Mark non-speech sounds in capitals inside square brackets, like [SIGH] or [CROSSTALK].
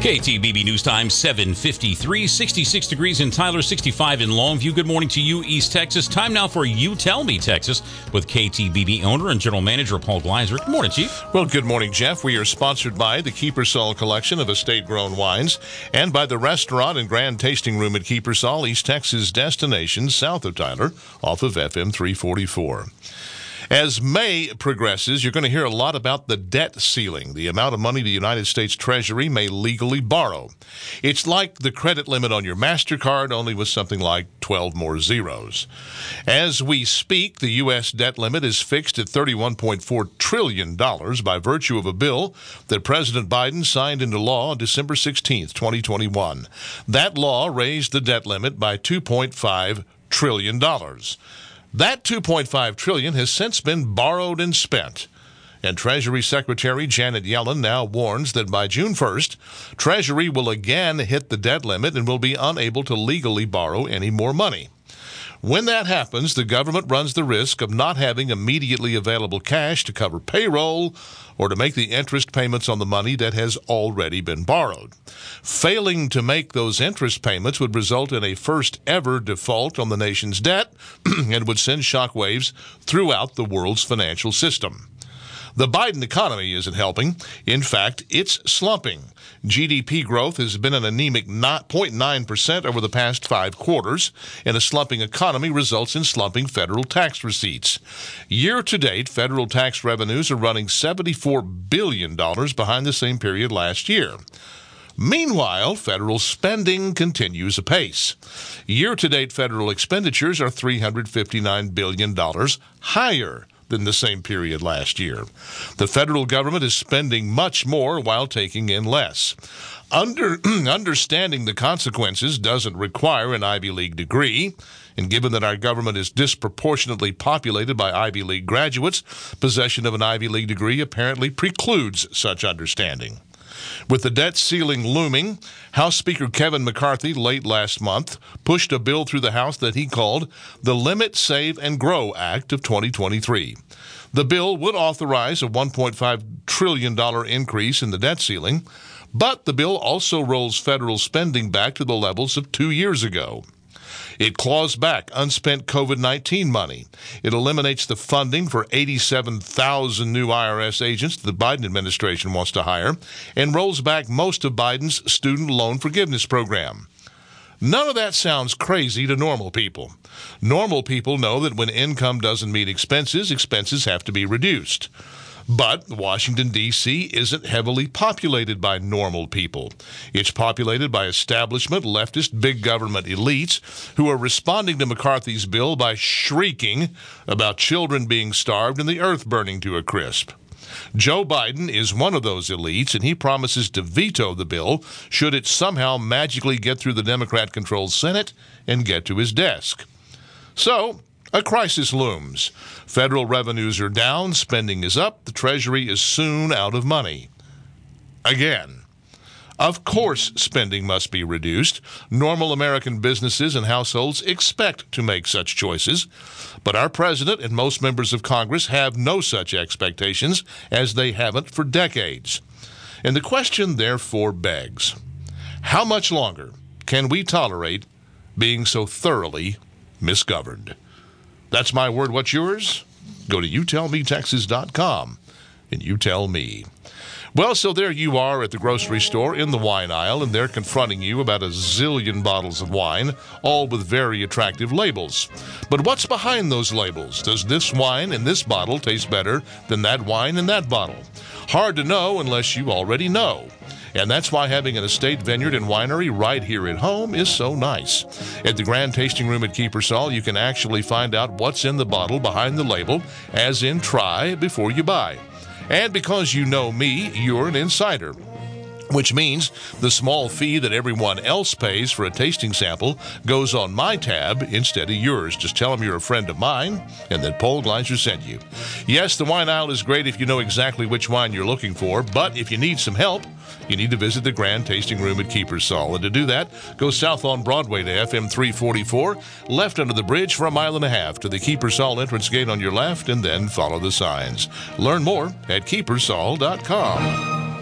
KTBB News Time 753, 66 degrees in Tyler, 65 in Longview. Good morning to you, East Texas. Time now for You Tell Me Texas with KTBB owner and general manager Paul Gleiser. Good morning, Chief. Well, good morning, Jeff. We are sponsored by the Kiepersol Collection of Estate Grown Wines and by the restaurant and grand tasting room at Kiepersol, East Texas destination south of Tyler, off of FM 344. As May progresses, you're going to hear a lot about the debt ceiling, the amount of money the United States Treasury may legally borrow. It's like the credit limit on your MasterCard, only with something like 12 more zeros. As we speak, the U.S. debt limit is fixed at $31.4 trillion by virtue of a bill that President Biden signed into law on December 16, 2021. That law raised the debt limit by $2.5 trillion. That 2.5 trillion has since been borrowed and spent. And Treasury Secretary Janet Yellen now warns that by June 1st, Treasury will again hit the debt limit and will be unable to legally borrow any more money. When that happens, the government runs the risk of not having immediately available cash to cover payroll or to make the interest payments on the money that has already been borrowed. Failing to make those interest payments would result in a first ever default on the nation's debt [CLEARS THROAT] and would send shockwaves throughout the world's financial system. The Biden economy isn't helping. In fact, it's slumping. GDP growth has been an anemic 0.9% over the past five quarters, and a slumping economy results in slumping federal tax receipts. Year to date, federal tax revenues are running $74 billion behind the same period last year. Meanwhile, federal spending continues apace. Year to date federal expenditures are $359 billion higher than the same period last year. The federal government is spending much more while taking in less. Under, [CLEARS THROAT] understanding the consequences doesn't require an Ivy League degree. And given that our government is disproportionately populated by Ivy League graduates, possession of an Ivy League degree apparently precludes such understanding. With the debt ceiling looming, House Speaker Kevin McCarthy late last month pushed a bill through the House that he called the Limit, Save, and Grow Act of 2023. The bill would authorize a $1.5 trillion increase in the debt ceiling, but the bill also rolls federal spending back to the levels of two years ago. It claws back unspent COVID 19 money. It eliminates the funding for 87,000 new IRS agents the Biden administration wants to hire and rolls back most of Biden's student loan forgiveness program. None of that sounds crazy to normal people. Normal people know that when income doesn't meet expenses, expenses have to be reduced. But Washington, D.C. isn't heavily populated by normal people. It's populated by establishment, leftist, big government elites who are responding to McCarthy's bill by shrieking about children being starved and the earth burning to a crisp. Joe Biden is one of those elites, and he promises to veto the bill should it somehow magically get through the Democrat controlled Senate and get to his desk. So, a crisis looms. Federal revenues are down, spending is up, the Treasury is soon out of money. Again. Of course, spending must be reduced. Normal American businesses and households expect to make such choices. But our president and most members of Congress have no such expectations, as they haven't for decades. And the question, therefore, begs how much longer can we tolerate being so thoroughly misgoverned? That's my word. What's yours? Go to youtellmetexas.com and you tell me. Well, so there you are at the grocery store in the wine aisle, and they're confronting you about a zillion bottles of wine, all with very attractive labels. But what's behind those labels? Does this wine in this bottle taste better than that wine in that bottle? Hard to know unless you already know. And that's why having an estate vineyard and winery right here at home is so nice. At the Grand Tasting Room at Kiepersol, you can actually find out what's in the bottle behind the label, as in try before you buy. And because you know me, you're an insider which means the small fee that everyone else pays for a tasting sample goes on my tab instead of yours. Just tell them you're a friend of mine and that Paul Gleiser sent you. Yes, the wine aisle is great if you know exactly which wine you're looking for, but if you need some help, you need to visit the Grand Tasting Room at Keeper's Kiepersol. And to do that, go south on Broadway to FM 344, left under the bridge for a mile and a half to the Kiepersol entrance gate on your left, and then follow the signs. Learn more at kiepersol.com.